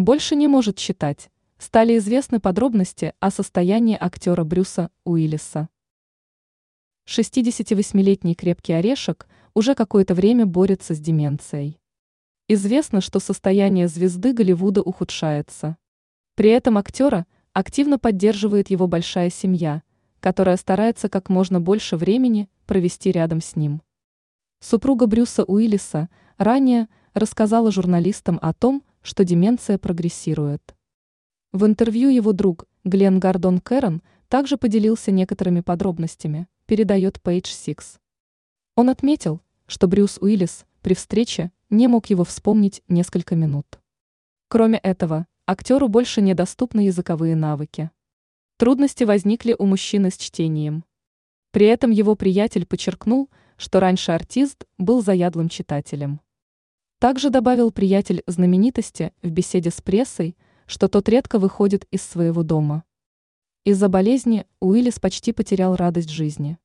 Больше не может читать. Стали известны подробности о состоянии актера Брюса Уиллиса. 68-летний крепкий орешек уже какое-то время борется с деменцией. Известно, что состояние звезды Голливуда ухудшается. При этом актера активно поддерживает его большая семья, которая старается как можно больше времени провести рядом с ним. Супруга Брюса Уиллиса ранее рассказала журналистам о том, что деменция прогрессирует. В интервью его друг Глен Гордон Кэрон также поделился некоторыми подробностями, передает Page Six. Он отметил, что Брюс Уиллис при встрече не мог его вспомнить несколько минут. Кроме этого, актеру больше недоступны языковые навыки. Трудности возникли у мужчины с чтением. При этом его приятель подчеркнул, что раньше артист был заядлым читателем. Также добавил приятель знаменитости в беседе с прессой, что тот редко выходит из своего дома. Из-за болезни Уиллис почти потерял радость жизни.